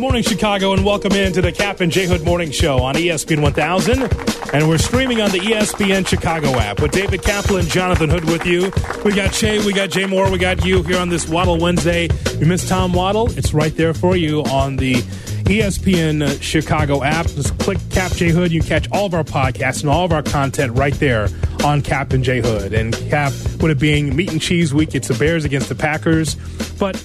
Good morning, Chicago, and welcome into the Kap and J Hood Morning Show on ESPN 1000. And we're streaming on the ESPN Chicago app with David Kaplan, Jonathan Hood with you. We got Shay, we got Jay Moore, we got you here on this Waddle Wednesday. You missed Tom Waddle? It's right there for you on the ESPN uh, Chicago app. Just click Kap J Hood. You catch all of our podcasts and all of our content right there on Kap and J Hood. And Kap, with it being meat and cheese week, it's the Bears against the Packers. But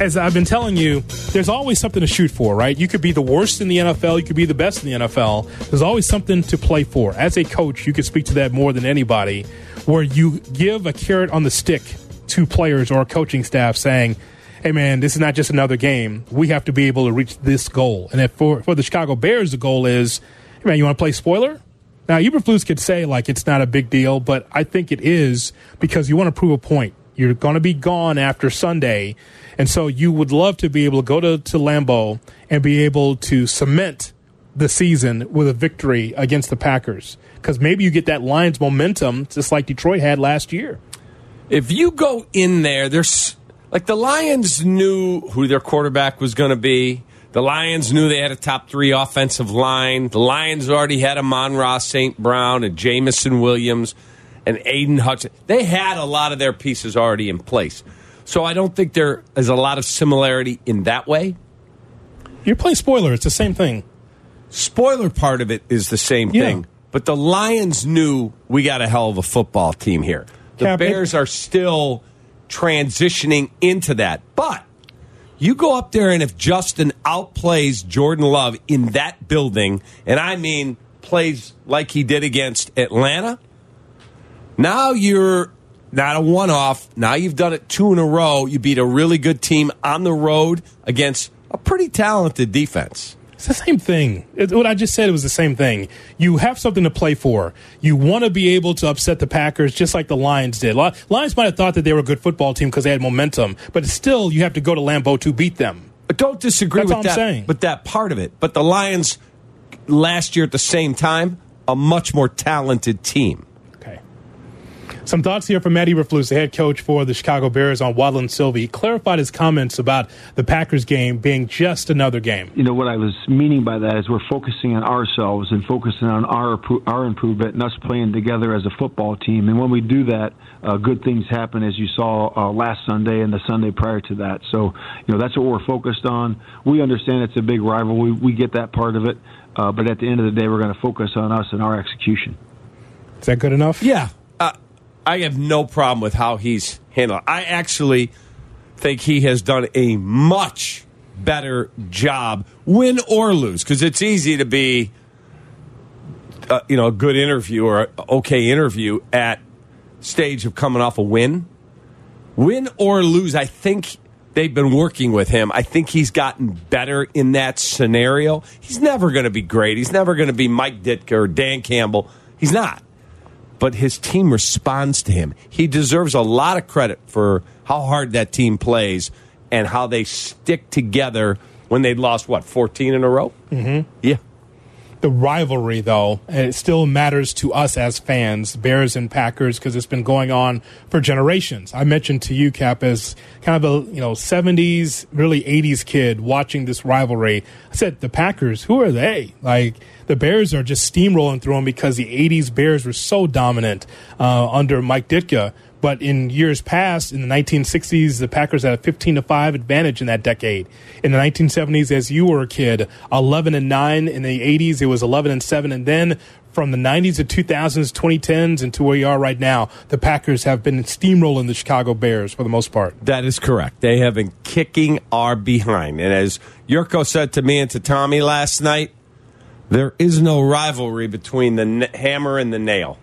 as I've been telling you, there's always something to shoot for, right? You could be the worst in the NFL, you could be the best in the NFL. There's always something to play for. As a coach, you could speak to that more than anybody, where you give a carrot on the stick to players or a coaching staff saying, hey man, this is not just another game. We have to be able to reach this goal. And if for, for the Chicago Bears, the goal is, hey man, you want to play spoiler? Now, Eberflus could say like it's not a big deal, but I think it is because you want to prove a point. You're going to be gone after Sunday. And so you would love to be able to go to, to Lambeau and be able to cement the season with a victory against the Packers. Because maybe you get that Lions momentum just like Detroit had last year. If you go in there, there's like the Lions knew who their quarterback was going to be. The Lions knew they had a top three offensive line. The Lions already had Amon-Ra St. Brown and Jameson Williams and Aidan Hutchinson. They had a lot of their pieces already in place. So I don't think there is a lot of similarity in that way. You're playing spoiler. It's the same thing. Spoiler part of it is the same Yeah. thing. But the Lions knew we got a hell of a football team here. The Kap, Bears are still transitioning into that. But you go up there and if Justin outplays Jordan Love in that building, and I mean plays like he did against Atlanta, now you're not a one off. Now you've done it two in a row. You beat a really good team on the road against a pretty talented defense. It's the same thing. It, what I just said it was the same thing. You have something to play for. You want to be able to upset the Packers just like the Lions did. Lions might have thought that they were a good football team because they had momentum, but still, you have to go to Lambeau to beat them. I don't disagree That's with that, saying. but that part of it. But the Lions last year at the same time, a much more talented team. Okay. Some thoughts here from Matt Eberflus, the head coach for the Chicago Bears on Waddle and Silvy. He clarified his comments about the Packers game being just another game. you know what I was meaning by that is we're focusing on ourselves and focusing on our our improvement and us playing together as a football team. And when we do that, uh, good things happen, as you saw uh, last Sunday and the Sunday prior to that. So you know that's what we're focused on. We understand it's a big rival. We we get that part of it, uh, but at the end of the day, we're going to focus on us and our execution. Is that good enough? Yeah, uh, I have no problem with how he's handled. I actually think he has done a much better job, win or lose, because it's easy to be, uh, you know, a good interview or okay interview at stage of coming off a win. Win or lose, I think they've been working with him. I think he's gotten better in that scenario. He's never going to be great. He's never going to be Mike Ditka or Dan Campbell. He's not but his team responds to him. He deserves a lot of credit for how hard that team plays and how they stick together when they'd lost what 14 in a row. Mm-hmm. Yeah, the rivalry, though, it still matters to us as fans, Bears and Packers, because it's been going on for generations. I mentioned to you, Kap, as kind of a you know '70s, really '80s kid watching this rivalry. I said, "The Packers, who are they?" Like the Bears are just steamrolling through them because the '80s Bears were so dominant uh, under Mike Ditka. But in years past, in the 1960s, the Packers had a 15 to 5 advantage in that decade. In the 1970s, as you were a kid, 11 and 9. In the 80s, it was 11 and 7. And then from the 90s to 2000s, 2010s, and to where you are right now, the Packers have been steamrolling the Chicago Bears for the most part. that is correct. They have been kicking our behind. And as Jurko said to me and to Tommy last night, there is no rivalry between the n- hammer and the nail.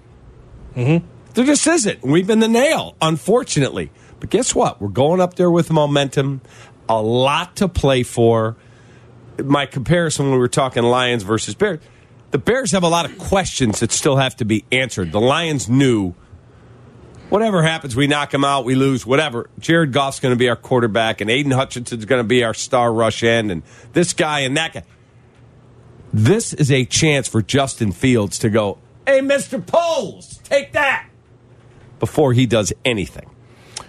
Mm-hmm. There just isn't. We've been the nail, unfortunately. But guess what? We're going up there with momentum, a lot to play for. My comparison when we were talking Lions versus Bears, the Bears have a lot of questions that still have to be answered. The Lions knew whatever happens, we knock them out, we lose, whatever. Jared Goff's going to be our quarterback, and Aidan Hutchinson's going to be our star rush end, and this guy and that guy. This is a chance for Justin Fields to go, hey, Mr. Poles, take that, before he does anything.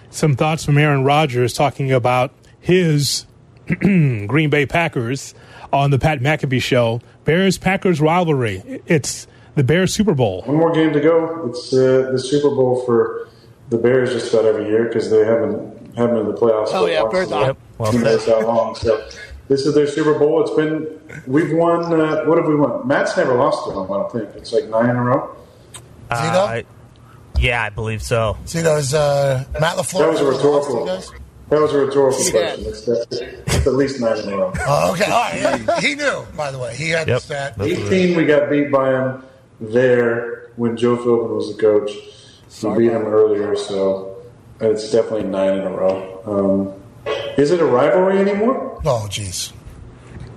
Some thoughts from Aaron Rodgers talking about his Green Bay Packers on the Pat McAfee show. Bears Packers rivalry. It's the Bears Super Bowl. One more game to go. It's uh, the Super Bowl for the Bears just about every year because they haven't haven't been in the playoffs. Oh, yeah, once Bears in are. like Yep, well who said. knows how long. So this is their Super Bowl. It's been we've won. Uh, what have we won? Matt's never lost at home. I don't think it's like nine in a row. Uh, I- yeah, I believe so. See those uh, Matt LaFleur. That was a never lost rhetorical. to you guys? That was a rhetorical Yeah. question. It's, that's, it's at least nine in a row. Oh, okay. All right. He knew, by the way. He had Yep. the stat. That's what it is. 18, we got beat by him there when Joe Philbin was the coach. We beat him earlier, so it's definitely nine in a row. Um, is it a rivalry anymore? Oh, jeez.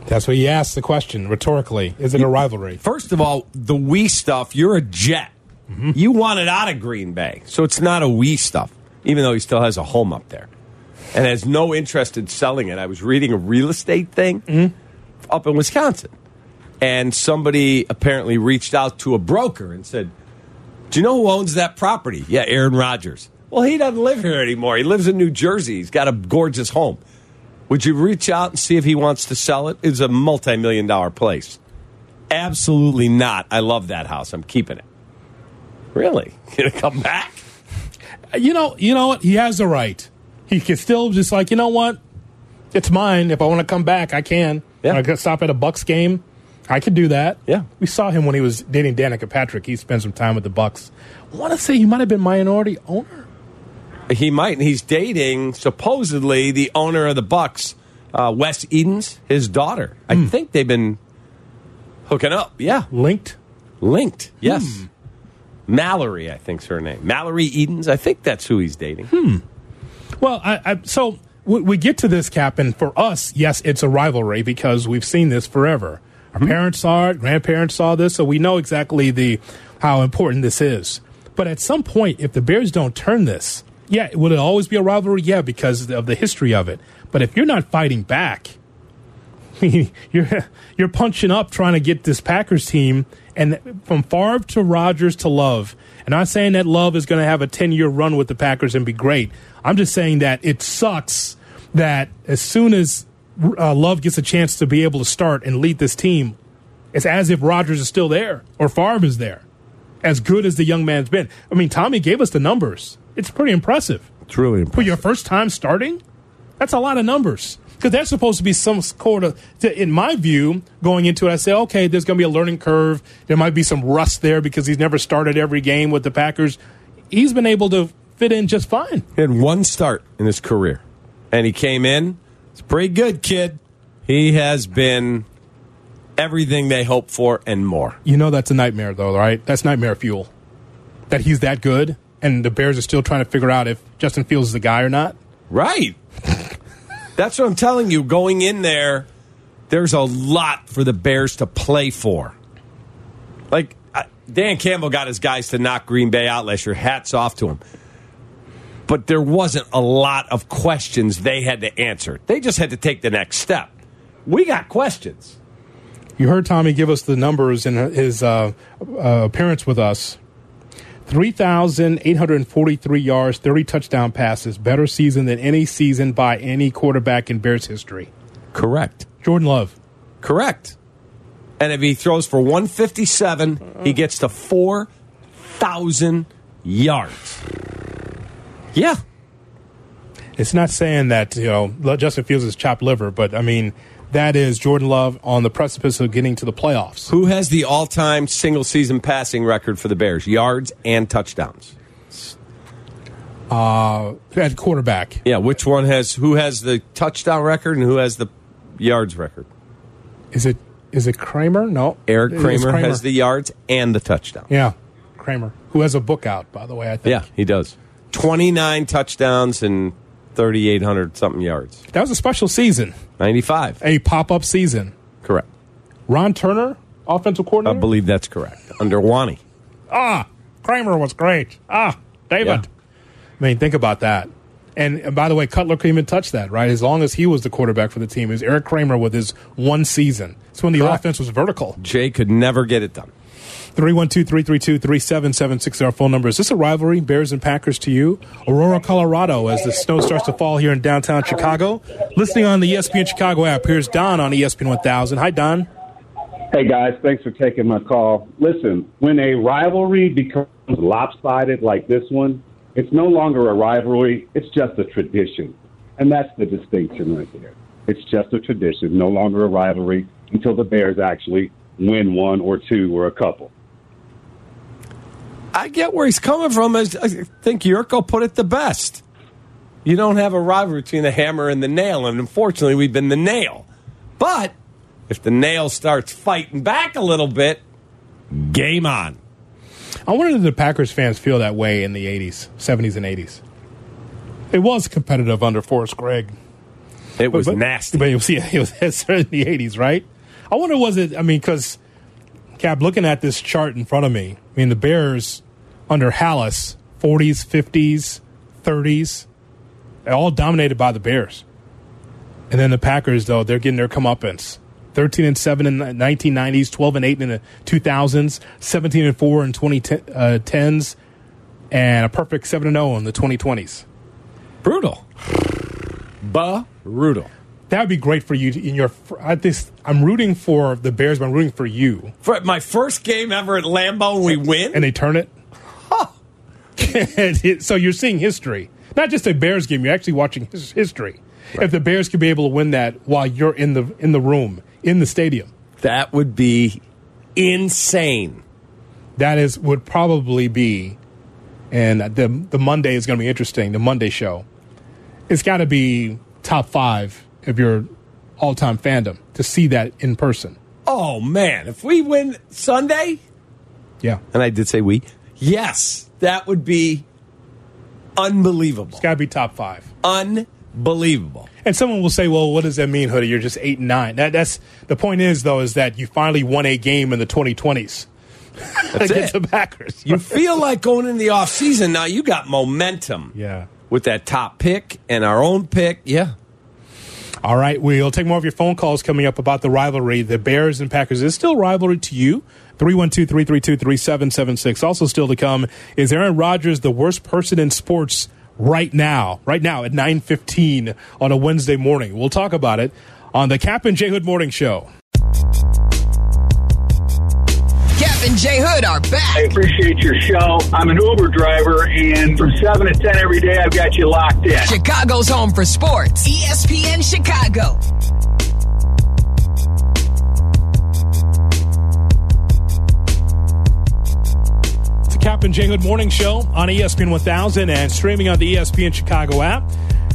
That's what you asked the question rhetorically. Is it a rivalry? First of all, the we stuff, you're a jet. Mm-hmm. You want it out of Green Bay. So it's not a we stuff, even though he still has a home up there and has no interest in selling it. I was reading a real estate thing mm-hmm. up in Wisconsin, and somebody apparently reached out to a broker and said, Do you know who owns that property? Yeah, Aaron Rodgers. Well, he doesn't live here anymore. He lives in New Jersey. He's got a gorgeous home. Would you reach out and see if he wants to sell it? It's a multi million dollar place. Absolutely not. I love that house. I'm keeping it. Really? Gonna come back? You know, you know what? He has the right. He can still just like, you know what? It's mine. If I want to come back, I can. Yeah. I could stop at a Bucks game. I could do that. Yeah. We saw him when he was dating Danica Patrick. He spent some time with the Bucks. I want to say he might have been minority owner. He might. And he's dating supposedly the owner of the Bucks, uh, Wes Edens, his daughter. I think they've been hooking up. Yeah, Linked. linked. Yes. Mallory, I think's her name. Mallory Edens. I think that's who he's dating. Hmm. Well, I, I so we, we get to this cap, and for us, yes, it's a rivalry because we've seen this forever. Our parents saw it, grandparents saw this, so we know exactly the how important this is. But at some point, if the Bears don't turn this, yeah, will it always be a rivalry? Yeah, because of the history of it. But if you're not fighting back, you're you're punching up trying to get this Packers team, and from Favre to Rodgers to Love. And I'm saying that Love is going to have a 10 year run with the Packers and be great. I'm just saying that it sucks that as soon as uh, Love gets a chance to be able to start and lead this team, it's as if Rodgers is still there or Favre is there. As good as the young man's been. I mean, Tommy gave us the numbers. It's pretty impressive. It's really impressive. For your first time starting, that's a lot of numbers. Because that's supposed to be some sort of, to- in my view, going into it, I say, okay, there's going to be a learning curve. There might be some rust there because he's never started every game with the Packers. He's been able to fit in just fine. He had one start in his career, and he came in. It's pretty good, kid. He has been everything they hoped for and more. You know that's a nightmare, though, right? That's nightmare fuel. That he's that good, and the Bears are still trying to figure out if Justin Fields is the guy or not. Right. That's what I'm telling you. Going in there, there's a lot for the Bears to play for. Like, Dan Campbell got his guys to knock Green Bay out last year. Hats off to him. But there wasn't a lot of questions they had to answer. They just had to take the next step. We got questions. You heard Tommy give us the numbers in his uh, uh, appearance with us. 3,843 yards, 30 touchdown passes, better season than any season by any quarterback in Bears history. Correct. Jordan Love. Correct. And if he throws for 157, he uh-huh. gets to 4,000 yards. Yeah. It's not saying that, you know, Justin Fields is chopped liver, but I mean, that is Jordan Love on the precipice of getting to the playoffs. Who has the all time single season passing record for the Bears? Yards and touchdowns. Uh, at quarterback. Yeah, which one has who has the touchdown record and who has the yards record? Is it is it Kramer? No. Eric is Kramer, has the yards and the touchdown. Yeah, Kramer, who has a book out, by the way, I think. Yeah, he does. 29 touchdowns and 3,800 something yards. That was a special season, 95. a pop up season. Correct. Ron Turner, offensive coordinator? I believe that's correct. Under Wanny. ah, Kramer was great. Ah, David. Yeah. I mean, think about that. And, and by the way, Cutler couldn't even touch that, right? As long as he was the quarterback for the team, it was Erik Kramer with his one season. It's when the Correct. offense was vertical. Jay could never get it done. 312 332 3776 our phone number. Is this a rivalry, Bears and Packers, to you? Aurora, Colorado, as the snow starts to fall here in downtown Chicago. Listening on the ESPN Chicago app, here's Don on ESPN 1000. Hi, Don. Hey guys, thanks for taking my call. Listen, when a rivalry becomes lopsided like this one, it's no longer a rivalry, it's just a tradition. And that's the distinction right there. It's just a tradition, no longer a rivalry until the Bears actually win one or two or a couple. I get where he's coming from. I think Jurko put it the best. You don't have a rivalry between the hammer and the nail, and unfortunately, we've been the nail. But if the nail starts fighting back a little bit, game on. I wonder if the Packers fans feel that way in the 80s, 70s, and 80s. It was competitive under Forrest Gregg. It was but, nasty. But it was, yeah, it was in the 80s, right? I wonder, was it, I mean, because, Kap, looking at this chart in front of me, I mean, the Bears under Halas, 40s, 50s, 30s, all dominated by the Bears. And then the Packers, though, they're getting their comeuppance. 13 and 7 in the 1990s, 12 and 8 in the 2000s, 17 and 4 in 2010s, uh, and a perfect 7 and 0 in the 2020s. Brutal. Brutal. That would be great for you in your. I this, I'm rooting for the Bears, but I'm rooting for you. For my first game ever at Lambeau, and we win, and they turn it. Huh. so you're seeing history, not just a Bears game. You're actually watching his history. Right. If the Bears could be able to win that while you're in the in the room in the stadium, that would be insane. That is would probably be, and the the Monday is going to be interesting. The Monday show, it's got to be top five of your all time fandom to see that in person. Oh man, if we win Sunday, yeah, and I did say we, yes, that would be unbelievable. It's got to be top five. Unbelievable. And someone will say, "Well, what does that mean, Hoodie? You're just eight and nine. That, that's the point. Is though, is that you finally won a game in the 2020s that's against it. the Packers. You feel like going in the off season now. You got momentum. Yeah, with that top pick and our own pick. Yeah. All right, we'll take more of your phone calls coming up about the rivalry, the Bears and Packers. Is still rivalry to you? 312 332 3776. Also, still to come is Aaron Rodgers the worst person in sports right now, right now at 915 on a Wednesday morning. We'll talk about it on the Kap and J Hood Morning Show. And J Hood are back. I appreciate your show. I'm an Uber driver, and from 7 to 10 every day, I've got you locked in. Chicago's home for sports. ESPN Chicago. It's the Kap and J Hood Morning Show on ESPN 1000 and streaming on the ESPN Chicago app.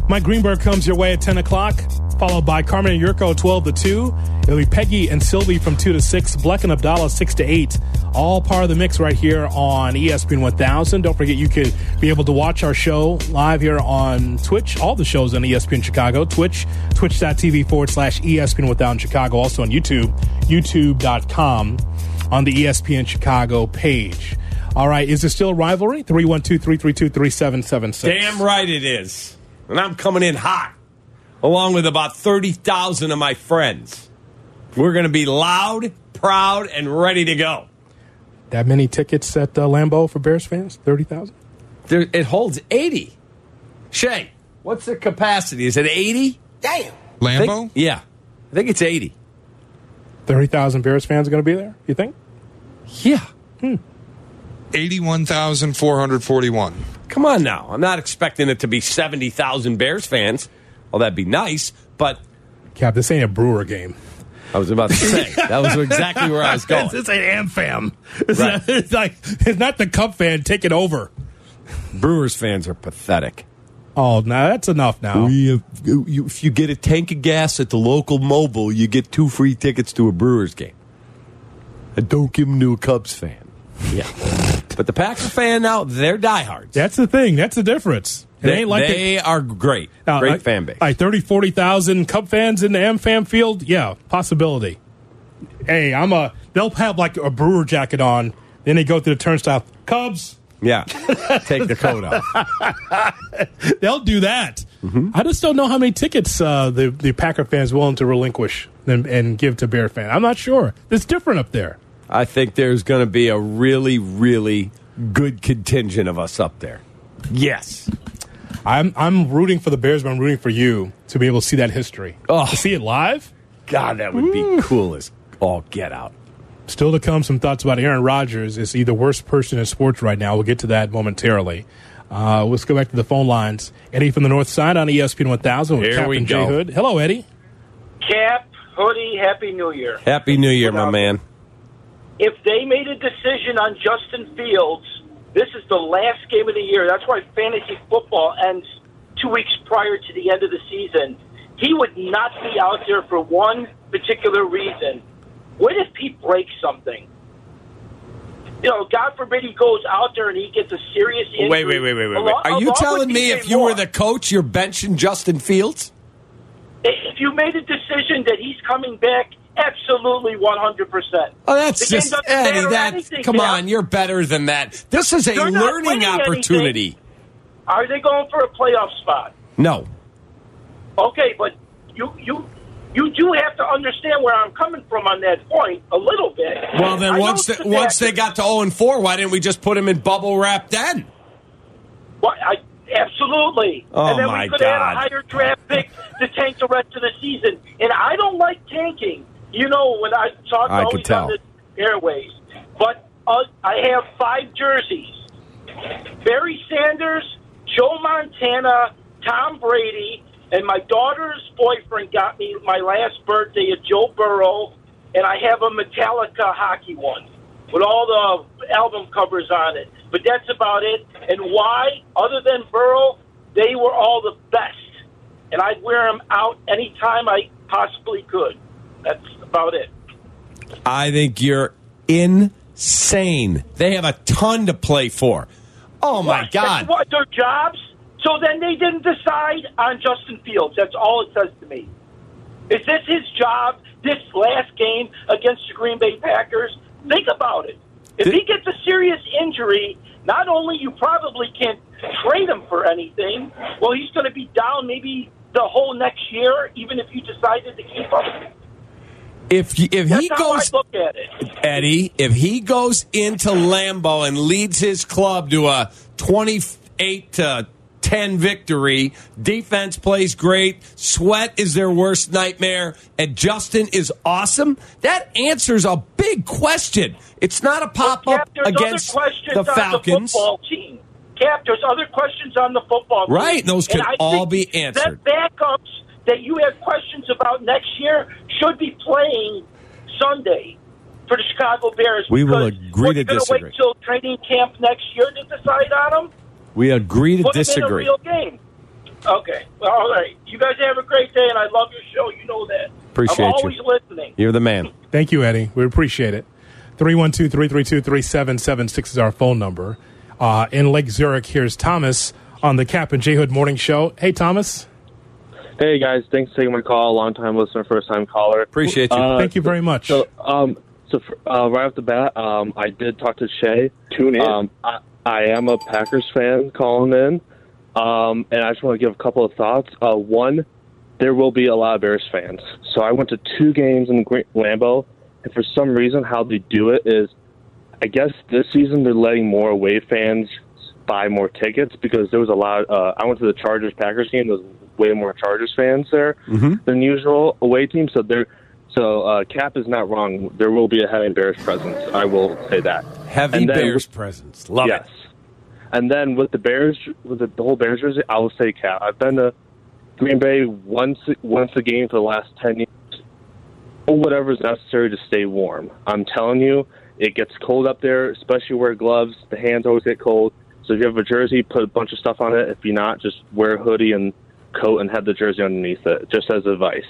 Mike Greenberg comes your way at 10 o'clock, followed by Carmen and Jurko 12 to 2. It'll be Peggy and Silvy from 2 to 6, Bleck and Abdallah 6 to 8. All part of the mix right here on ESPN 1000. Don't forget you could be able to watch our show live here on Twitch. All the shows on ESPN Chicago. Twitch, twitch.tv forward slash ESPN 1000 Chicago. Also on YouTube, youtube.com on the ESPN Chicago page. All right, is it still a rivalry? 312 332 3776. Damn right it is. And I'm coming in hot, along with about 30,000 of my friends. We're going to be loud, proud, and ready to go. That many tickets at uh, Lambeau for Bears fans? 30,000? It holds 80. Shay, what's the capacity? Is it 80? Damn. Lambeau? Think, yeah. I think it's 80. 30,000 Bears fans are going to be there, you think? Yeah. Hmm. 81,441. Come on now. I'm not expecting it to be 70,000 Bears fans. Well, that'd be nice, but. Kap, this ain't a Brewer game. I was about to say. that was exactly where I was going. This ain't AmFam. It's, Right. not, it's like, it's not the Cub fan taking over. Brewers fans are pathetic. Oh, now that's enough now. We have, you, if you get a tank of gas at the local Mobil, you get two free tickets to a Brewers game. And don't give them to a Cubs fan. Yeah. but the Packer fan now, they're diehards. That's the thing. That's the difference. They, like they the, are great. now, great like, fan base. Like 30, 40,000 Cub fans in the AmFam field? Yeah, possibility. Hey, I'm a. They'll have like a Brewer jacket on. Then they go through the turnstile. Cubs. yeah. Take the coat off. They'll do that. Mm-hmm. I just don't know how many tickets uh, the the Packer fans willing to relinquish and, and give to Bear fan. I'm not sure. It's different up there. I think there's going to be a really, really good contingent of us up there. Yes. I'm I'm rooting for the Bears, but I'm rooting for you to be able to see that history. Oh. To see it live. God, that would be cool as all get out. Still to come, some thoughts about Aaron Rodgers. Is he the worst person in sports right now? We'll get to that momentarily. Uh, let's go back to the phone lines. Eddie from the North Side on ESPN 1000 with Here Captain we Jay go. Hood. Hello, Eddie. Kap, hoodie, Happy New Year. Happy New Year, my man. If they made a decision on Justin Fields, this is the last game of the year. That's why fantasy football ends two weeks prior to the end of the season. He would not be out there for one particular reason. What if he breaks something? You know, God forbid he goes out there and he gets a serious injury. Wait, wait, wait, wait, wait. wait. Are you telling me if you were the coach, you're benching Justin Fields? if you made a decision that he's coming back, absolutely 100%. Oh, that's just Eddie. That's anything, come on. You're better than that. This is a They're learning opportunity. anything. Are they going for a playoff spot? No, Okay, but you you you do have to understand where I'm coming from on that point a little bit. Well, then I once the, once they got to zero and four, why didn't we just put him in bubble wrap then? Well, I, absolutely. Oh, and then we could have God. had a higher draft pick to tank the rest of the season. And I don't like tanking. You know, when I talk I always on the airways. But uh, I have five jerseys: Barry Sanders, Joe Montana, Tom Brady, and my daughter's boyfriend got me my last birthday a Joe Burrow, and I have a Metallica hockey one with all the album covers on it. But that's about it. And why? Other than Burrow, they were all the best, and I'd wear them out anytime I possibly could. That's about it. I think you're insane. They have a ton to play for. Oh my What? God! That's what their jobs? So then they didn't decide on Justin Fields. That's all it says to me. Is this his job? This last game against the Green Bay Packers? Think about it. If he gets a serious injury, not only you probably can't trade him for anything. Well, he's going to be down maybe the whole next year, even if you decided to keep him. If if That's he goes, I look at it. Eddie, if he goes into Lambeau and leads his club to a twenty-eight to ten victory, defense plays great, Sweat is their worst nightmare, and Justin is awesome. That answers a big question. It's not a pop up against other questions the on Falcons. the football team. Kap, there's other questions on the football team. Right, those can all be answered. That backups that you have questions about next year should be playing Sunday for the Chicago Bears. We will agree what, to you're gonna disagree. Wait till training camp next year to decide on them. We agree to Put 'em in a disagree. real game. Okay, well, all right. You guys have a great day, and I love your show. You know that. Appreciate I'm you. always listening. You're the man. Thank you, Eddie. We appreciate it. 312 332 3776 is our phone number. Uh, in Lake Zurich, here's Thomas on the Kap and J Hood Morning Show. Hey, Thomas. Hey guys, thanks for taking my call. Long time listener, first time caller. Appreciate you. Uh, Thank you very much. So, um, so for, uh, right off the bat, um, I did talk to Shay. Tune in. Um, I, I am a Packers fan calling in, um, and I just want to give a couple of thoughts. Uh, one, there will be a lot of Bears fans. So I went to two games in Gre- Lambeau, and for some reason, how they do it is, I guess this season they're letting more away fans buy more tickets because there was a lot. Uh, I went to the Chargers Packers game. There was way more Chargers fans there than usual away team. So there, so uh, Kap is not wrong. There will be a heavy Bears presence. I will say that. Heavy then Bears presence. Love yes. it. And then with the Bears, with the, the whole Bears jersey, I will say Kap. I've been to Green Bay once once a game for the last ten years. Or whatever is necessary to stay warm. I'm telling you, it gets cold up there, especially wear gloves. The hands always get cold. So if you have a jersey, put a bunch of stuff on it. If you're not, just wear a hoodie and coat and have the jersey underneath it, just as advice.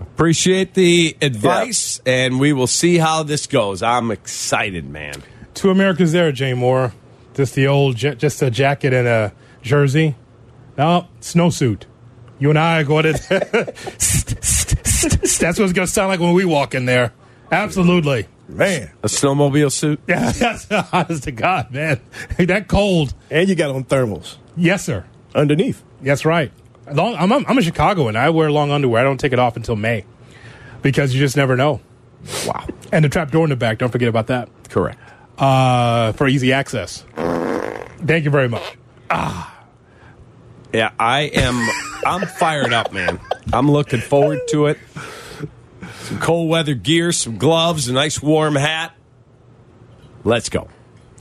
Appreciate the advice, and we will see how this goes. I'm excited, man. Two Americas there, Jay Moore. Just the old, just a jacket and a jersey. No, snowsuit. You and I are going to. That's what it's going to sound like when we walk in there. Absolutely. Man. A snowmobile suit? Yeah, that's honest to God, man. That cold. And you got on thermals Yes, sir. underneath. That's right. Long, I'm, I'm a Chicagoan. I wear long underwear. I don't take it off until May because you just never know. Wow. And the trap door in the back. Don't forget about that. Correct. Uh, for easy access. Thank you very much. Yeah, I am. I'm fired up, man. I'm looking forward to it. Some cold weather gear, some gloves, a nice warm hat. Let's go.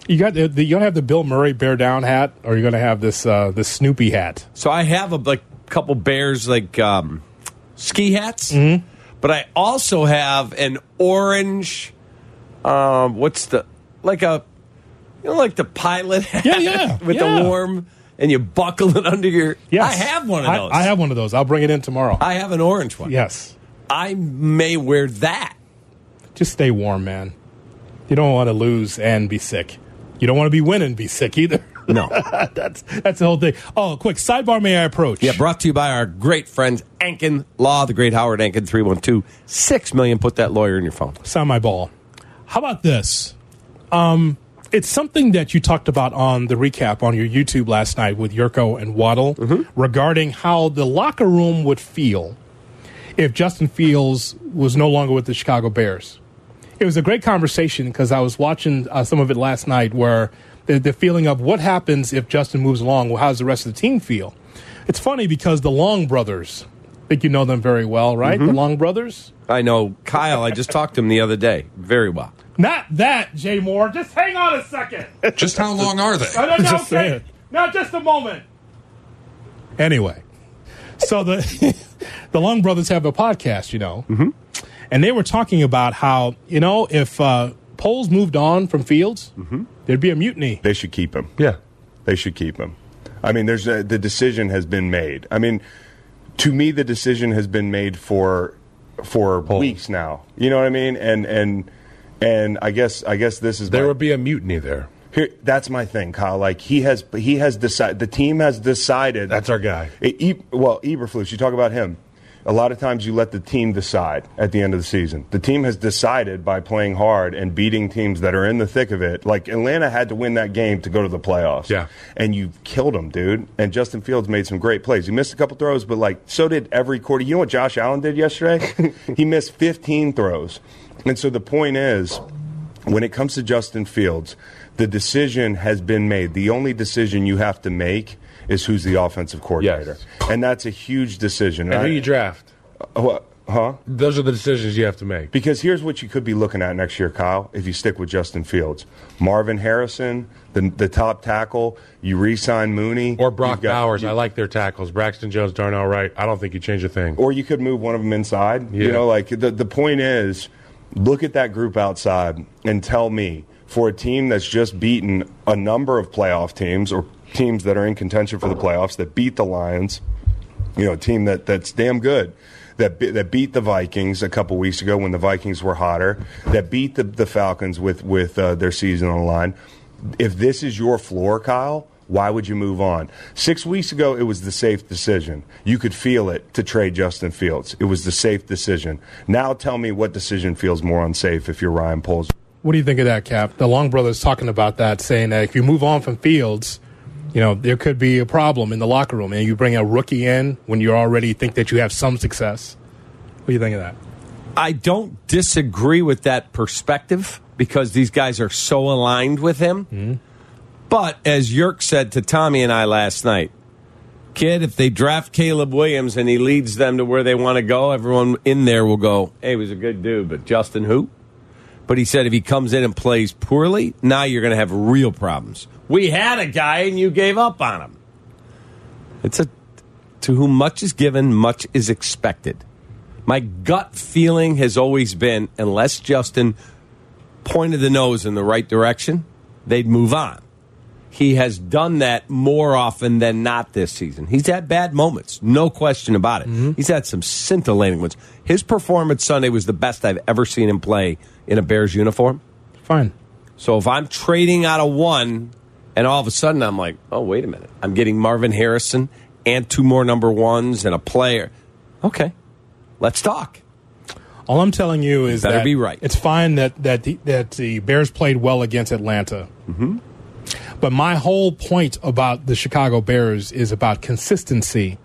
You got the, the you gonna have the Bill Murray bear down hat, or you're gonna have this uh, this Snoopy hat. So I have a like couple bears like um, ski hats, Mm-hmm. but I also have an orange. Um, what's the like a you know like the pilot hat Yeah, yeah, with yeah. the warm and you buckle it under your. Yes, I have one of I- those. I, have one of those. I'll bring it in tomorrow. I have an orange one. yes, I may wear that. just stay warm, man. You don't want to lose and be sick. You don't want to be winning and be sick either. No. that's that's the whole thing. Oh, quick sidebar. May I approach? Yeah, brought to you by our great friends Ankin Law, the great Howard Ankin, 312 6 million. Put that lawyer in your phone. Sound my ball. How about this? Um, it's something that you talked about on the recap on your YouTube last night with Jurko and Waddle regarding how the locker room would feel if Justin Fields was no longer with the Chicago Bears. It was a great conversation because I was watching uh, some of it last night where the, the feeling of what happens if Justin moves along, well, how does the rest of the team feel? It's funny because the Long brothers, I think you know them very well, right? The Long brothers? I know Kyle, I just talked to him the other day. Very well. Not that, Jay Moore. Just hang on a second. Just how long are they? No, no, no, Just okay. saying. Now, just a moment. Anyway, so the the Long brothers have a podcast, you know, mm-hmm. and they were talking about how you know if uh, Poles moved on from Fields, there'd be a mutiny. They should keep him. Yeah. They should keep him. I mean, there's a, the decision has been made. I mean, to me, the decision has been made for for weeks now. You know what I mean? And and and I guess I guess this is There my- would be a mutiny there. Here, that's my thing, Kyle. Like he has, he has decided. The team has decided. That's our guy. E- well, Eberflus. You talk about him. A lot of times, you let the team decide at the end of the season. The team has decided by playing hard and beating teams that are in the thick of it. Like Atlanta had to win that game to go to the playoffs. Yeah. and you killed them, dude. And Justin Fields made some great plays. He missed a couple throws, but like so did every quarter. You know what Josh Allen did yesterday? he missed 15 throws. And so the point is, when it comes to Justin Fields, the decision has been made. The only decision you have to make is who's the offensive coordinator. And that's a huge decision. And who you draft? Uh, what? Huh? Those are the decisions you have to make. Because here's what you could be looking at next year, Kyle, if you stick with Justin Fields. Marvin Harrison, the, the top tackle, you re sign Mooney. Or Brock got- Bowers. I like their tackles. Braxton Jones, Darnell Wright. I don't think you change a thing. or you could move one of them inside. You know, like the the point is, look at that group outside and tell me for a team that's just beaten a number of playoff teams or teams that are in contention for the playoffs that beat the Lions, you know, a team that that's damn good. That, that beat the Vikings a couple weeks ago when the Vikings were hotter. That beat the, the Falcons with with uh, their season on the line. If this is your floor, Kyle, why would you move on? Six weeks ago, it was the safe decision. You could feel it to trade Justin Fields. It was the safe decision. Now tell me what decision feels more unsafe if you're Ryan Poles. What do you think of that, Kap? The Long brothers talking about that, saying that if you move on from Fields, you know there could be a problem in the locker room, and you bring a rookie in when you already think that you have some success. What do you think of that? I don't disagree with that perspective because these guys are so aligned with him. Mm-hmm. But as Yerk said to Tommy and I last night, kid, if they draft Caleb Williams and he leads them to where they want to go, everyone in there will go, hey, he was a good dude, but Justin who? But he said if he comes in and plays poorly, now you're going to have real problems. We had a guy and you gave up on him. It's a to whom much is given, much is expected. My gut feeling has always been unless Justin pointed the nose in the right direction, they'd move on. He has done that more often than not this season. He's had bad moments, no question about it. He's had some scintillating ones. His performance Sunday was the best I've ever seen him play in a Bears uniform. Fine. So if I'm trading out of one, and all of a sudden I'm like, oh, wait a minute. I'm getting Marvin Harrison and two more number ones and a player. Okay, let's talk. All I'm telling you is Better that be right. It's fine that that the, that the Bears played well against Atlanta. Mm-hmm. But my whole point about the Chicago Bears is about consistency.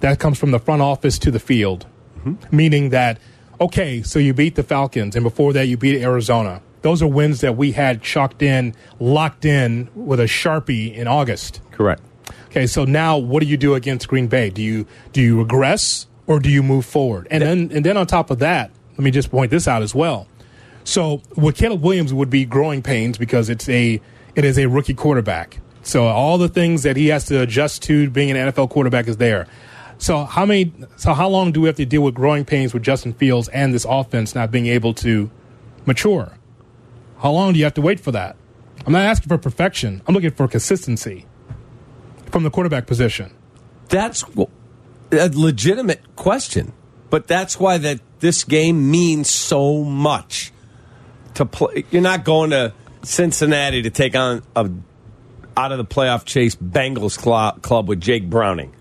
That comes from the front office to the field, mm-hmm. meaning that okay, so you beat the Falcons, and before that, you beat Arizona. Those are wins that we had chalked in, locked in with a sharpie in August. Correct. Okay, so now what do you do against Green Bay? Do you do you regress or do you move forward? And then and then on top of that, let me just point this out as well. So with Caleb Williams would be growing pains because it's a it is a rookie quarterback. So all the things that he has to adjust to being an NFL quarterback is there. So how many so how long do we have to deal with growing pains with Justin Fields and this offense not being able to mature? How long do you have to wait for that? I'm not asking for perfection. I'm looking for consistency from the quarterback position. That's a legitimate question, but that's why that this game means so much to play. You're not going to Cincinnati to take on a out of the playoff chase Bengals club, club with Jake Browning.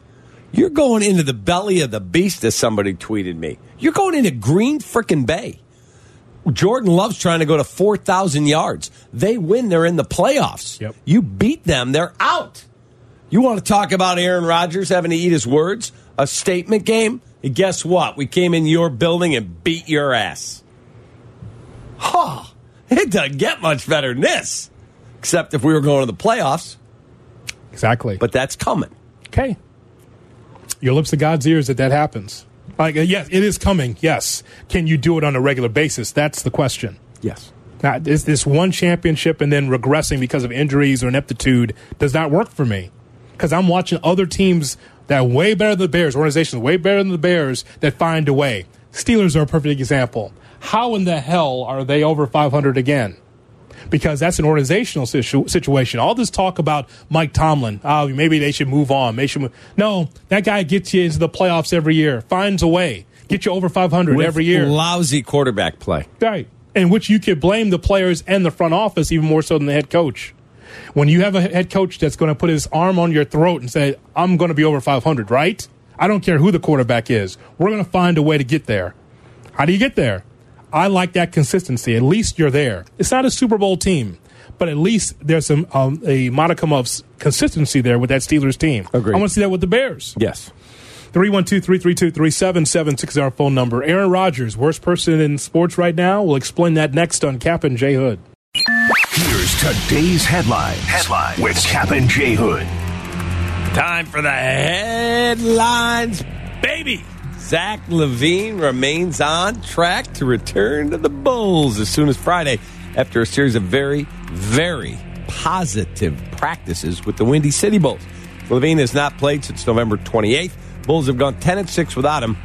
You're going into the belly of the beast, as somebody tweeted me. You're going into Green frickin' Bay. Jordan Love's trying to go to 4,000 yards. They win, they're in the playoffs. Yep. You beat them, they're out. You want to talk about Aaron Rodgers having to eat his words? A statement game? And guess what? We came in your building and beat your ass. Huh. It doesn't get much better than this. Except if we were going to the playoffs. Exactly. But that's coming. Okay. Your lips to God's ears that that happens. Like, uh, yes, it is coming. Yes. Can you do it on a regular basis? That's the question. Yes. Now, is this one championship and then regressing because of injuries or ineptitude does not work for me? Because I'm watching other teams that are way better than the Bears, organizations way better than the Bears that find a way. Steelers are a perfect example. How in the hell are they over 500 again? Because that's an organizational situ- situation. All this talk about Mike Tomlin, oh, maybe they should move on. They should move. No, that guy gets you into the playoffs every year, finds a way, get you over 500 With every year. Lousy quarterback play. Right. In which you could blame the players and the front office even more so than the head coach. When you have a head coach that's going to put his arm on your throat and say, I'm going to be over 500, right? I don't care who the quarterback is. We're going to find a way to get there. How do you get there? I like that consistency. At least you're there. It's not a Super Bowl team, but at least there's some um, a modicum of consistency there with that Steelers team. Agreed. I want to see that with the Bears. Yes. 312-332-3776 is our phone number. Aaron Rodgers, worst person in sports right now. We'll explain that next on Kap and J Hood. Here's today's headline. Headline with Kap and J Hood. Time for the headlines, baby. Zach LaVine remains on track to return to the Bulls as soon as Friday after a series of very, very positive practices with the Windy City Bulls. LaVine has not played since November 28th. Bulls have gone 10 and 6 without him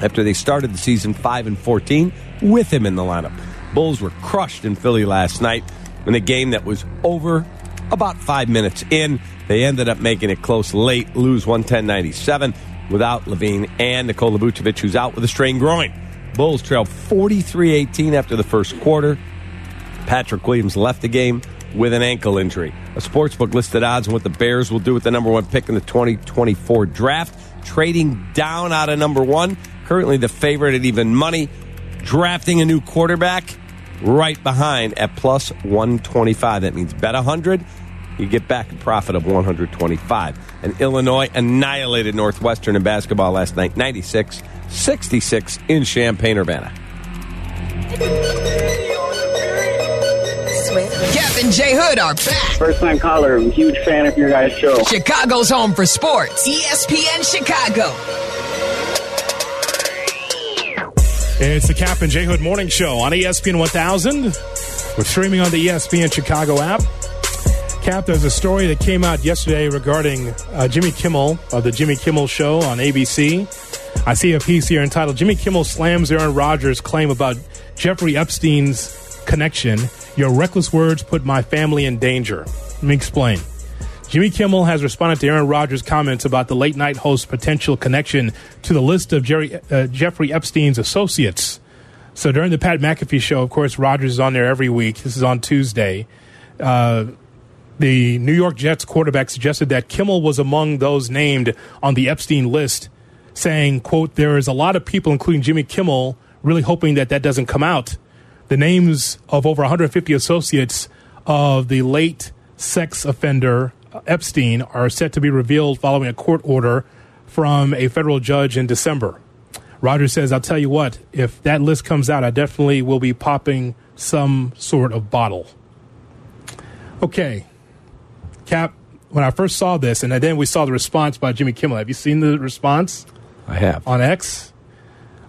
after they started the season 5 and 14 with him in the lineup. Bulls were crushed in Philly last night in a game that was over about five minutes in. They ended up making it close late, lose 110 97 without LaVine and Nikola Vucevic, who's out with a strained groin. Bulls trail 43 18 after the first quarter. Patrick Williams left the game with an ankle injury. A sportsbook listed odds on what the Bears will do with the number one pick in the 2024 draft, trading down out of number one. Currently the favorite at even money, drafting a new quarterback right behind at plus 125. That means bet 100, you get back a profit of 125. And Illinois annihilated Northwestern in basketball last night, 96 66 in Champaign Urbana. Kap and J Hood are back. First time caller, I'm a huge fan of your guys' show. Chicago's home for sports. ESPN Chicago. It's the Kap and J Hood Morning Show on ESPN 1000. We're streaming on the ESPN Chicago app. There's a story that came out yesterday regarding uh, Jimmy Kimmel of the Jimmy Kimmel Show on ABC. I see a piece here entitled Jimmy Kimmel slams Aaron Rodgers' claim about Jeffrey Epstein's connection. Your reckless words put my family in danger. Let me explain. Jimmy Kimmel has responded to Aaron Rodgers' comments about the late night host's potential connection to the list of Jerry, uh, Jeffrey Epstein's associates. So during the Pat McAfee show, of course, Rodgers is on there every week. This is on Tuesday. Uh, the New York Jets quarterback suggested that Kimmel was among those named on the Epstein list, saying, quote, there is a lot of people, including Jimmy Kimmel, really hoping that that doesn't come out. The names of over 150 associates of the late sex offender Epstein are set to be revealed following a court order from a federal judge in December. Rodgers says, I'll tell you what, if that list comes out, I definitely will be popping some sort of bottle. Okay. Kap, when I first saw this, and then we saw the response by Jimmy Kimmel. Have you seen the response? I have. On X?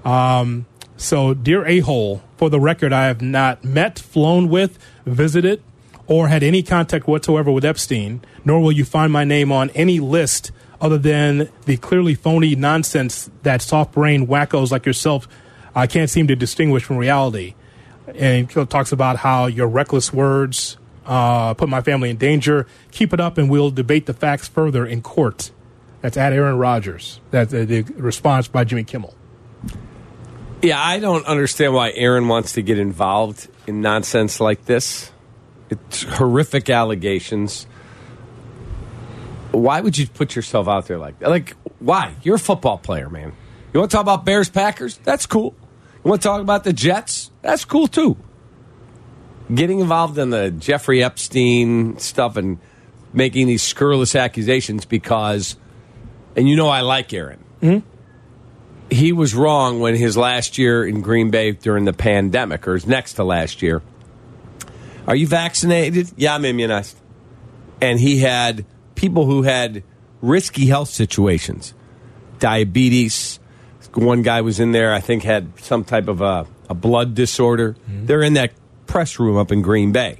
Um, so, dear a hole, for the record, I have not met, flown with, visited, or had any contact whatsoever with Epstein, nor will you find my name on any list other than the clearly phony nonsense that soft brain wackos like yourself uh, can't seem to distinguish from reality. And he talks about how your reckless words uh, put my family in danger. Keep it up, and we'll debate the facts further in court. That's at Aaron Rodgers. That's the response by Jimmy Kimmel. Yeah, I don't understand why Aaron wants to get involved in nonsense like this. It's horrific allegations. Why would you put yourself out there like that? Like, why? You're a football player, man. You want to talk about Bears Packers? That's cool. You want to talk about the Jets? That's cool too. Getting involved in the Jeffrey Epstein stuff and making these scurrilous accusations because, and you know, I like Aaron. Mm-hmm. He was wrong when his last year in Green Bay during the pandemic, or his next to last year. Are you vaccinated? Yeah, I'm immunized. And he had people who had risky health situations, diabetes. One guy was in there, I think, had some type of a, a blood disorder. They're in that press room up in Green Bay.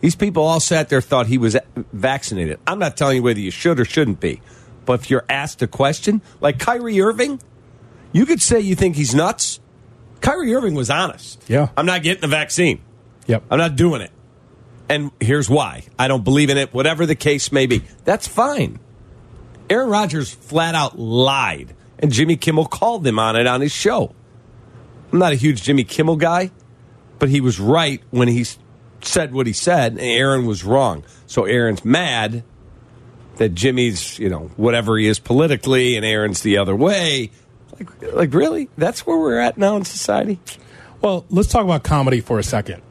These people all sat there, thought he was vaccinated. I'm not telling you whether you should or shouldn't be, but if you're asked a question, like Kyrie Irving, you could say you think he's nuts. Kyrie Irving was honest. Yeah. I'm not getting the vaccine. Yep. I'm not doing it. And here's why. I don't believe in it, whatever the case may be. That's fine. Aaron Rodgers flat out lied, and Jimmy Kimmel called him on it on his show. I'm not a huge Jimmy Kimmel guy, but he was right when he said what he said, and Aaron was wrong. So Aaron's mad that Jimmy's, you know, whatever he is politically, and Aaron's the other way. Like, like really? That's where we're at now in society? Well, let's talk about comedy for a second.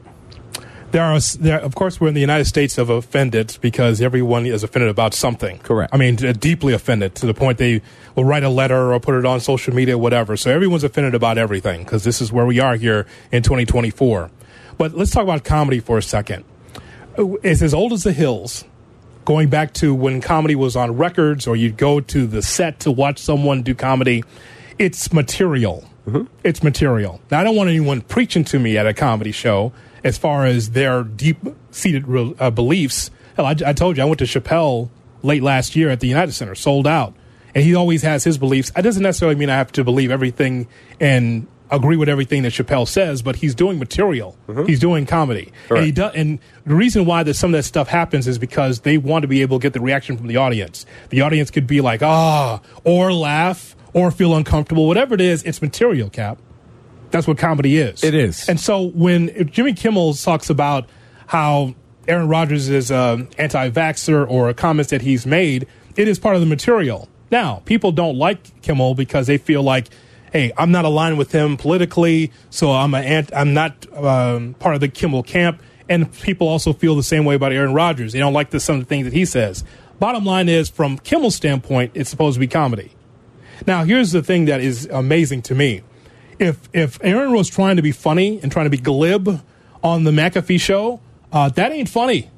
There are, there, of course, we're in the United States of offended because everyone is offended about something. Correct. I mean, deeply offended to the point they will write a letter or put it on social media, whatever. So everyone's offended about everything because this is where we are here in 2024. But let's talk about comedy for a second. It's as old as the hills. Going back to when comedy was on records, or you'd go to the set to watch someone do comedy, it's material. Mm-hmm. It's material. Now, I don't want anyone preaching to me at a comedy show as far as their deep seated uh, beliefs. Hell, I, I, told you, I went to Chappelle late last year at the United Center, sold out. And he always has his beliefs. It doesn't necessarily mean I have to believe everything and agree with everything that Chappelle says, but he's doing material. Mm-hmm. He's doing comedy. And, he does, and the reason why that some of that stuff happens is because they want to be able to get the reaction from the audience. The audience could be like, ah, or laugh, or feel uncomfortable. Whatever it is, it's material, Kap. That's what comedy is. It is. And so when Jimmy Kimmel talks about how Aaron Rodgers is an anti-vaxxer or comments that he's made, it is part of the material. Now, people don't like Kimmel because they feel like, hey, I'm not aligned with him politically, so I'm a ant- I'm not um, part of the Kimmel camp. And people also feel the same way about Aaron Rodgers. They don't like the, some of the things that he says. Bottom line is, from Kimmel's standpoint, it's supposed to be comedy. Now, here's the thing that is amazing to me. If if Aaron was trying to be funny and trying to be glib on the McAfee show, uh, that ain't funny.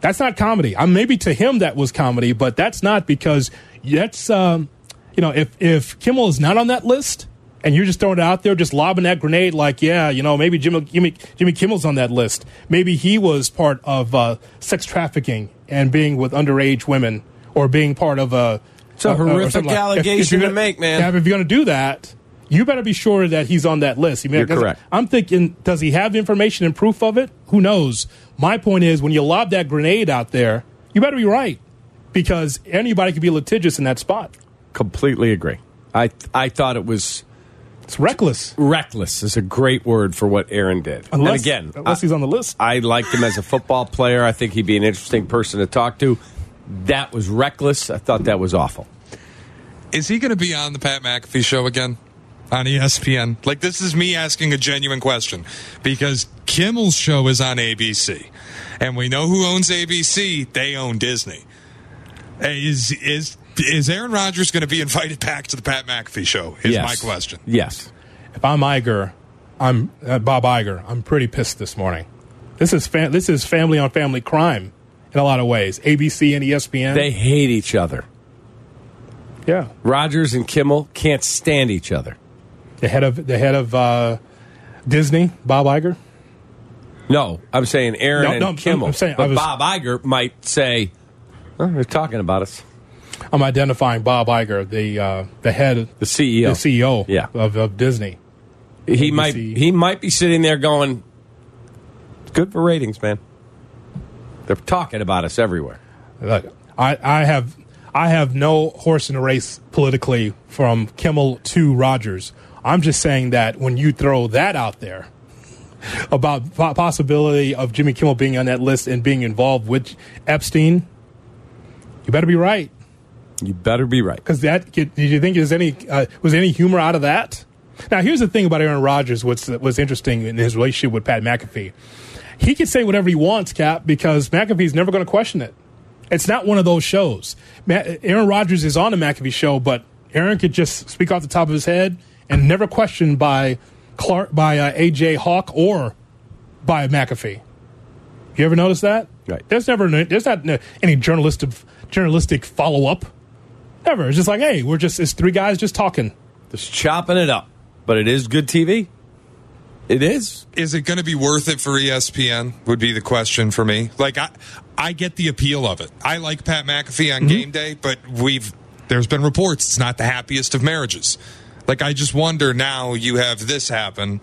That's not comedy. I maybe to him that was comedy, but that's not because that's um, you know if if Kimmel is not on that list and you're just throwing it out there, just lobbing that grenade like yeah, you know maybe Jimmy Jimmy, Jimmy Kimmel's on that list. Maybe he was part of uh, sex trafficking and being with underage women or being part of a. It's a horrific like. allegation if, if to make, man. If you're going to do that, you better be sure that he's on that list. You're correct. I'm thinking, does he have information and proof of it? Who knows? My point is, when you lob that grenade out there, you better be right because anybody could be litigious in that spot. Completely agree. I I thought it was. It's reckless. Reckless is a great word for what Aaron did. Unless, and again, unless I, he's on the list. I liked him as a football player. I think he'd be an interesting person to talk to. That was reckless. I thought that was awful. Is he going to be on the Pat McAfee show again? On ESPN. Like this is me asking a genuine question because Kimmel's show is on ABC, and we know who owns ABC. They own Disney. Is is Is Aaron Rodgers going to be invited back to the Pat McAfee show? Is Yes. my question. Yes. If I'm Iger, I'm uh, Bob Iger. I'm pretty pissed this morning. This is fa- this is family on family crime in a lot of ways. ABC and ESPN. They hate each other. yeah. Rodgers and Kimmel can't stand each other. The head of the head of uh, Disney, Bob Iger. No, I'm saying Aaron No, and no, I'm- Kimmel. I'm saying- but was- Bob Iger might say, oh, they're talking about us. I'm identifying Bob Iger, the uh, the head, the CEO, the CEO Yeah. of, of Disney. He ABC. might he might be sitting there going, "It's good for ratings, man." They're talking about us everywhere. Look, I, I have I have no horse in the race politically from Kimmel to Rodgers. I'm just saying that when you throw that out there about po- possibility of Jimmy Kimmel being on that list and being involved with Epstein, you better be right. You better be right. Because that did you think there's any uh, was any humor out of that? Now here's the thing about Aaron Rodgers. What's was interesting in his relationship with Pat McAfee. He can say whatever he wants, Kap, because McAfee's never going to question it. It's not one of those shows. Ma- Aaron Rodgers is on the McAfee show, but Aaron could just speak off the top of his head and never questioned by Clark, by uh, AJ Hawk or by McAfee. You ever notice that? Right. There's never there's not any journalistic journalistic follow up. Never. It's just like, hey, we're just it's three guys just talking. Just chopping it up. But it is good TV. It is. Is it going to be worth it for ESPN? Would be the question for me. Like I, I get the appeal of it. I like Pat McAfee on game day, but we've there's been reports it's not the happiest of marriages. Like I just wonder now you have this happen.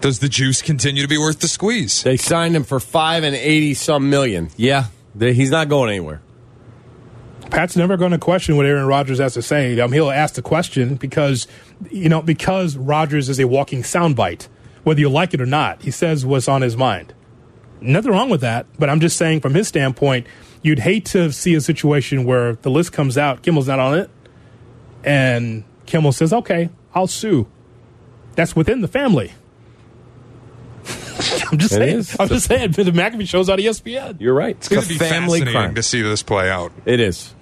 Does the juice continue to be worth the squeeze? They signed him for five and eighty some million. Yeah, they, he's not going anywhere. Pat's never going to question what Aaron Rodgers has to say. Um, he'll ask the question because, you know, because Rodgers is a walking soundbite, whether you like it or not. He says what's on his mind. Nothing wrong with that, but I'm just saying from his standpoint, you'd hate to see a situation where the list comes out, Kimmel's not on it, and Kimmel says, "Okay, I'll sue." That's within the family. I'm just It saying. is. I'm just saying. The McAfee shows on ESPN. You're right. It's going to be family fascinating crime. to see this play out. It is.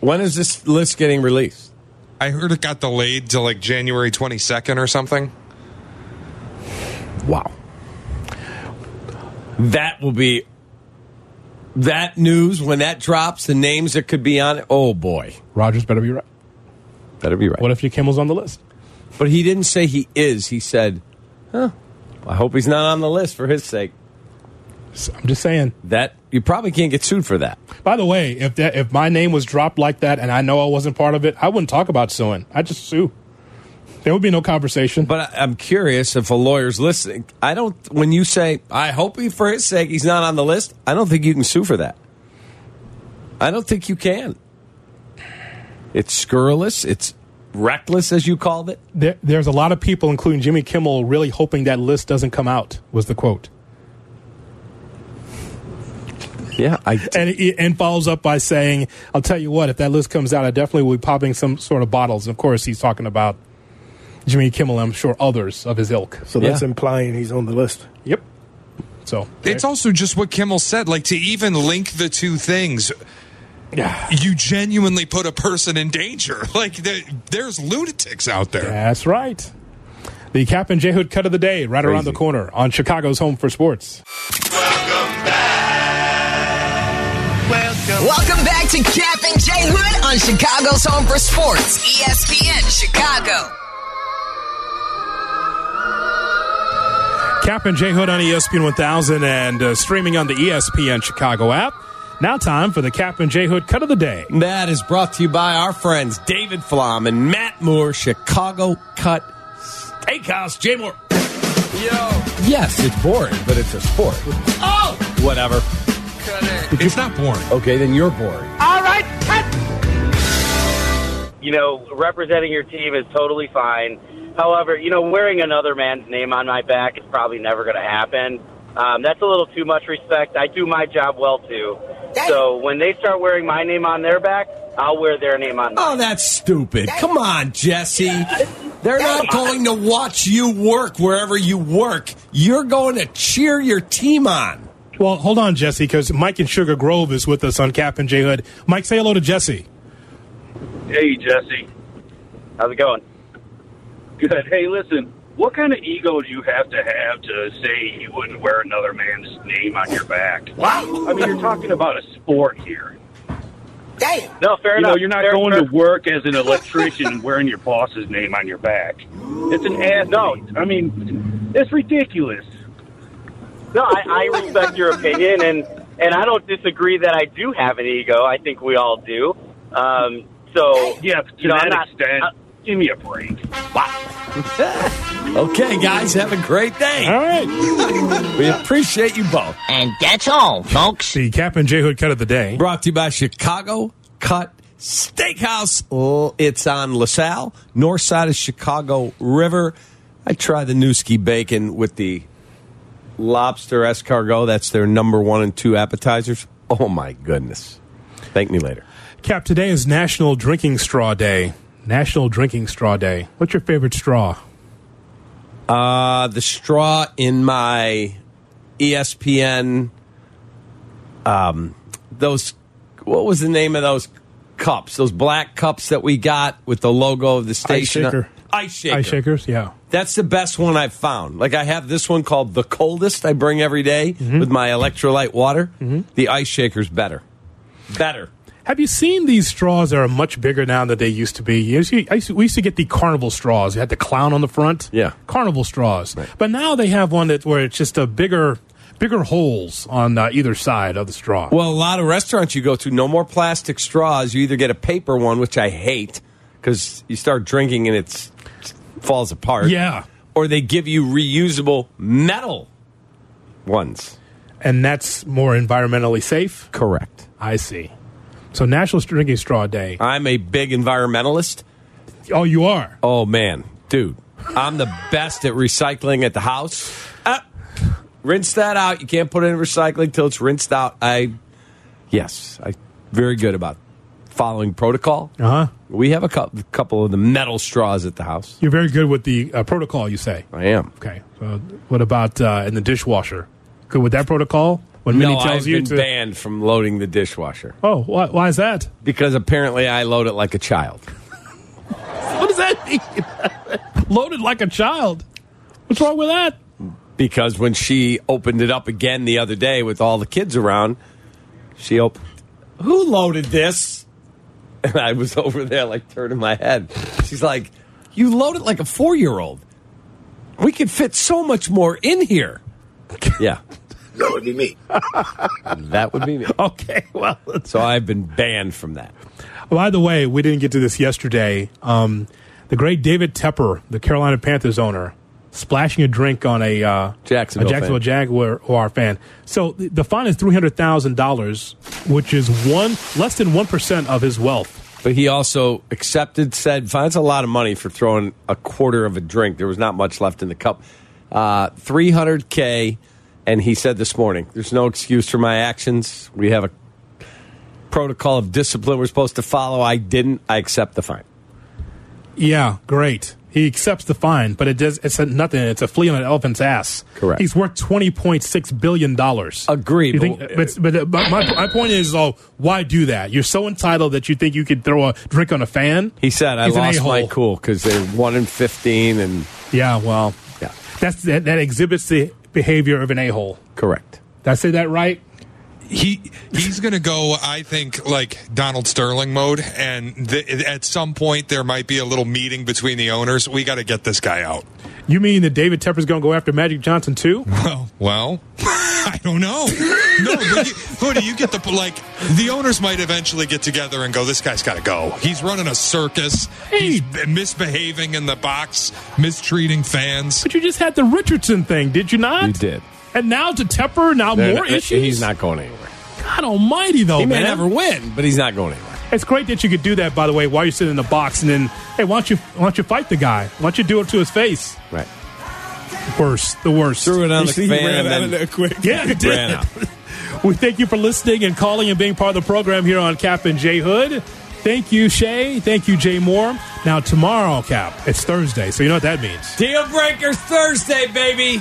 When is this list getting released? I heard it got delayed to like January 22nd or something. Wow. That will be that news when that drops. The names that could be on it. Oh boy, Rodgers better be right. Better be right. What if your Kimmel's on the list? But he didn't say he is. He said, "Huh, I hope he's not on the list for his sake." I'm just saying. That you probably can't get sued for that. By the way, if that if my name was dropped like that and I know I wasn't part of it, I wouldn't talk about suing. I'd just sue. There would be no conversation. But I- I'm curious if a lawyer's listening. I don't. When you say, "I hope he for his sake he's not on the list," I don't think you can sue for that. I don't think you can. It's scurrilous. It's reckless, as you called it. There, there's a lot of people, including Jimmy Kimmel, really hoping that list doesn't come out. Was the quote, Yeah, I. and he, and follows up by saying, "I'll tell you what, if that list comes out, I definitely will be popping some sort of bottles." And of course, he's talking about Jimmy Kimmel. I'm sure others of his ilk. So that's Yeah. implying he's on the list. Yep. So It's also just what Kimmel said. Like to even link the two things, you genuinely put a person in danger. Like there's lunatics out there. That's right. The Kap and J Hood cut of the day, right around the corner on Chicago's Home for Sports. Welcome back Welcome. Welcome back to Kap and J Hood on Chicago's Home for Sports, ESPN Chicago. Kap and J Hood on ESPN 1000 and uh, streaming on the ESPN Chicago app. Now, time for the Kap and J Hood cut of the day. That is brought to you by our friends David Flom and Matt Moore, Chicago Cut Steakhouse. Jay Moore. Yo. Yes, it's boring, but it's a sport. Oh! Whatever. cut It's not boring. Okay, then you're boring. All right, cut. You know, representing your team is totally fine. However, you know, wearing another man's name on my back is probably never going to happen. Um, that's a little too much respect. I do my job well too. So when they start wearing my name on their back, I'll wear their name on. Mine. Oh, that's stupid. Come on, Jesse. They're not going to watch you work wherever you work. You're going to cheer your team on. Well, hold on, Jesse, because Mike in Sugar Grove is with us on Kap and J Hood. Mike, say hello to Jesse. Hey, Jesse. How's it going? Good. Hey, listen. What kind of ego do you have to have to say you wouldn't wear another man's name on your back? Wow. I mean, you're talking about a sport here. Damn. No, fair you enough. know, you're not Fair- going fair- to work as an electrician and wearing your boss's name on your back. It's an athlete. No. I mean, it's ridiculous. No, I, I respect your opinion, and and I don't disagree that I do have an ego. I think we all do. Um, so yeah, to you know, that I'm not, extent, give me a break. Wow. Okay, guys, have a great day. All right. We appreciate you both. And that's all, folks. The Kap and J Hood cut of the day. Brought to you by Chicago Cut Steakhouse. Oh, it's on LaSalle, north side of Chicago River. I tried the Nueske bacon with the lobster escargot. That's their number one and two appetizers. Oh, my goodness. Thank me later. Kap, today is National Drinking Straw Day. National Drinking Straw Day. What's your favorite straw? Uh, the straw in my ESPN. Um, those. What was the name of those cups? Those black cups that we got with the logo of the station. shaker. Ice shaker. Ice shakers, yeah. That's the best one I've found. Like I have this one called the coldest. I bring every day Mm-hmm. with my electrolyte water. The ice shaker's better. Better. Have you seen these straws that are much bigger now than they used to be? Used to- I used to- we used to get the carnival straws. You had the clown on the front. Yeah. Carnival straws. But now they have one that where it's just a bigger, bigger holes on uh, either side of the straw. Well, a lot of restaurants you go to, no more plastic straws. You either get a paper one, which I hate because you start drinking and it's falls apart. Yeah. Or they give you reusable metal ones. And that's more environmentally safe? Correct. I see. So National Drinking Straw Day. I'm a big environmentalist. Oh, you are? Oh, man. Dude, I'm the best at recycling at the house. Ah, rinse that out. You can't put it in recycling till it's rinsed out. I, yes, I very good about following protocol. Uh huh. We have a cou- couple of the metal straws at the house. You're very good with the uh, protocol, you say. I am. Okay. So what about uh, in the dishwasher? Good with that protocol? When Minnie no, tells I've you been to. banned from loading the dishwasher Oh, why, why is that? because apparently I load it like a child. What does that mean? Loaded like a child. What's wrong with that? Because when she opened it up again the other day with all the kids around, she opened. Who loaded this? And I was over there like turning my head. She's like, "You load it like a four-year-old. We could fit so much more in here." Yeah, That would be me. that would be me. Okay, well. So I've been banned from that. By the way, we didn't get to this yesterday. Um, the great David Tepper, the Carolina Panthers owner, splashing a drink on a, uh, Jacksonville a Jacksonville fan. Jaguar fan. So the, the fine is three hundred thousand dollars, which is one less than one percent of his wealth. But he also accepted, said, "That's a lot of money for throwing a quarter of a drink. There was not much left in the cup. Uh, 300K. And he said this morning, there's no excuse for my actions. We have a protocol of discipline we're supposed to follow. I didn't. I accept the fine. Yeah, great. He accepts the fine, but it does. It's a nothing. It's a flea on an elephant's ass. Correct. He's worth twenty point six billion dollars. Agreed. Think, but but, but my, my point is, oh, why do that? You're so entitled that you think you could throw a drink on a fan. He said, I He's lost my cool because they're 1 in 15. And Yeah, well, yeah, that's that, that exhibits the behavior of an a hole. correct. Did I say that right? He he's going to go i think like donald sterling mode and th- at some point there might be a little meeting between the owners. We got to get this guy out. You mean that David Tepper's going to go after Magic Johnson too? well well i don't know. No but you, who do you get the like the owners might eventually get together and go this guy's got to go. He's running a circus. He's misbehaving in the box mistreating fans. But you just had the Richardson thing, did you not? You did. And now to Tepper, now They're more not- issues. He's not going anywhere. God Almighty, though, he may man. never win, but he's not going anywhere. It's great that you could do that, by the way, while you're sitting in the box, and then, hey, why don't you why don't you fight the guy? Why don't you do it to his face? Right. Worst, the worst. Threw it on You the he fan ran and out then of there quick. Yeah, he did. out. we thank you for listening and calling and being part of the program here on Kap and J Hood. Thank you, Shay. Thank you, Jay Moore. Now tomorrow, Kap, it's Thursday, so you know what that means. Deal Breakers Thursday, baby.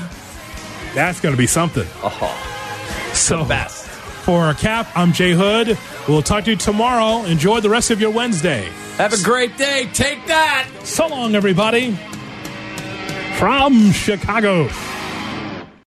That's going to be something. Oh, So best. For our Kap, I'm Jay Hood. We'll talk to you tomorrow. Enjoy the rest of your Wednesday. Have a great day. Take that. So long, everybody. From Chicago.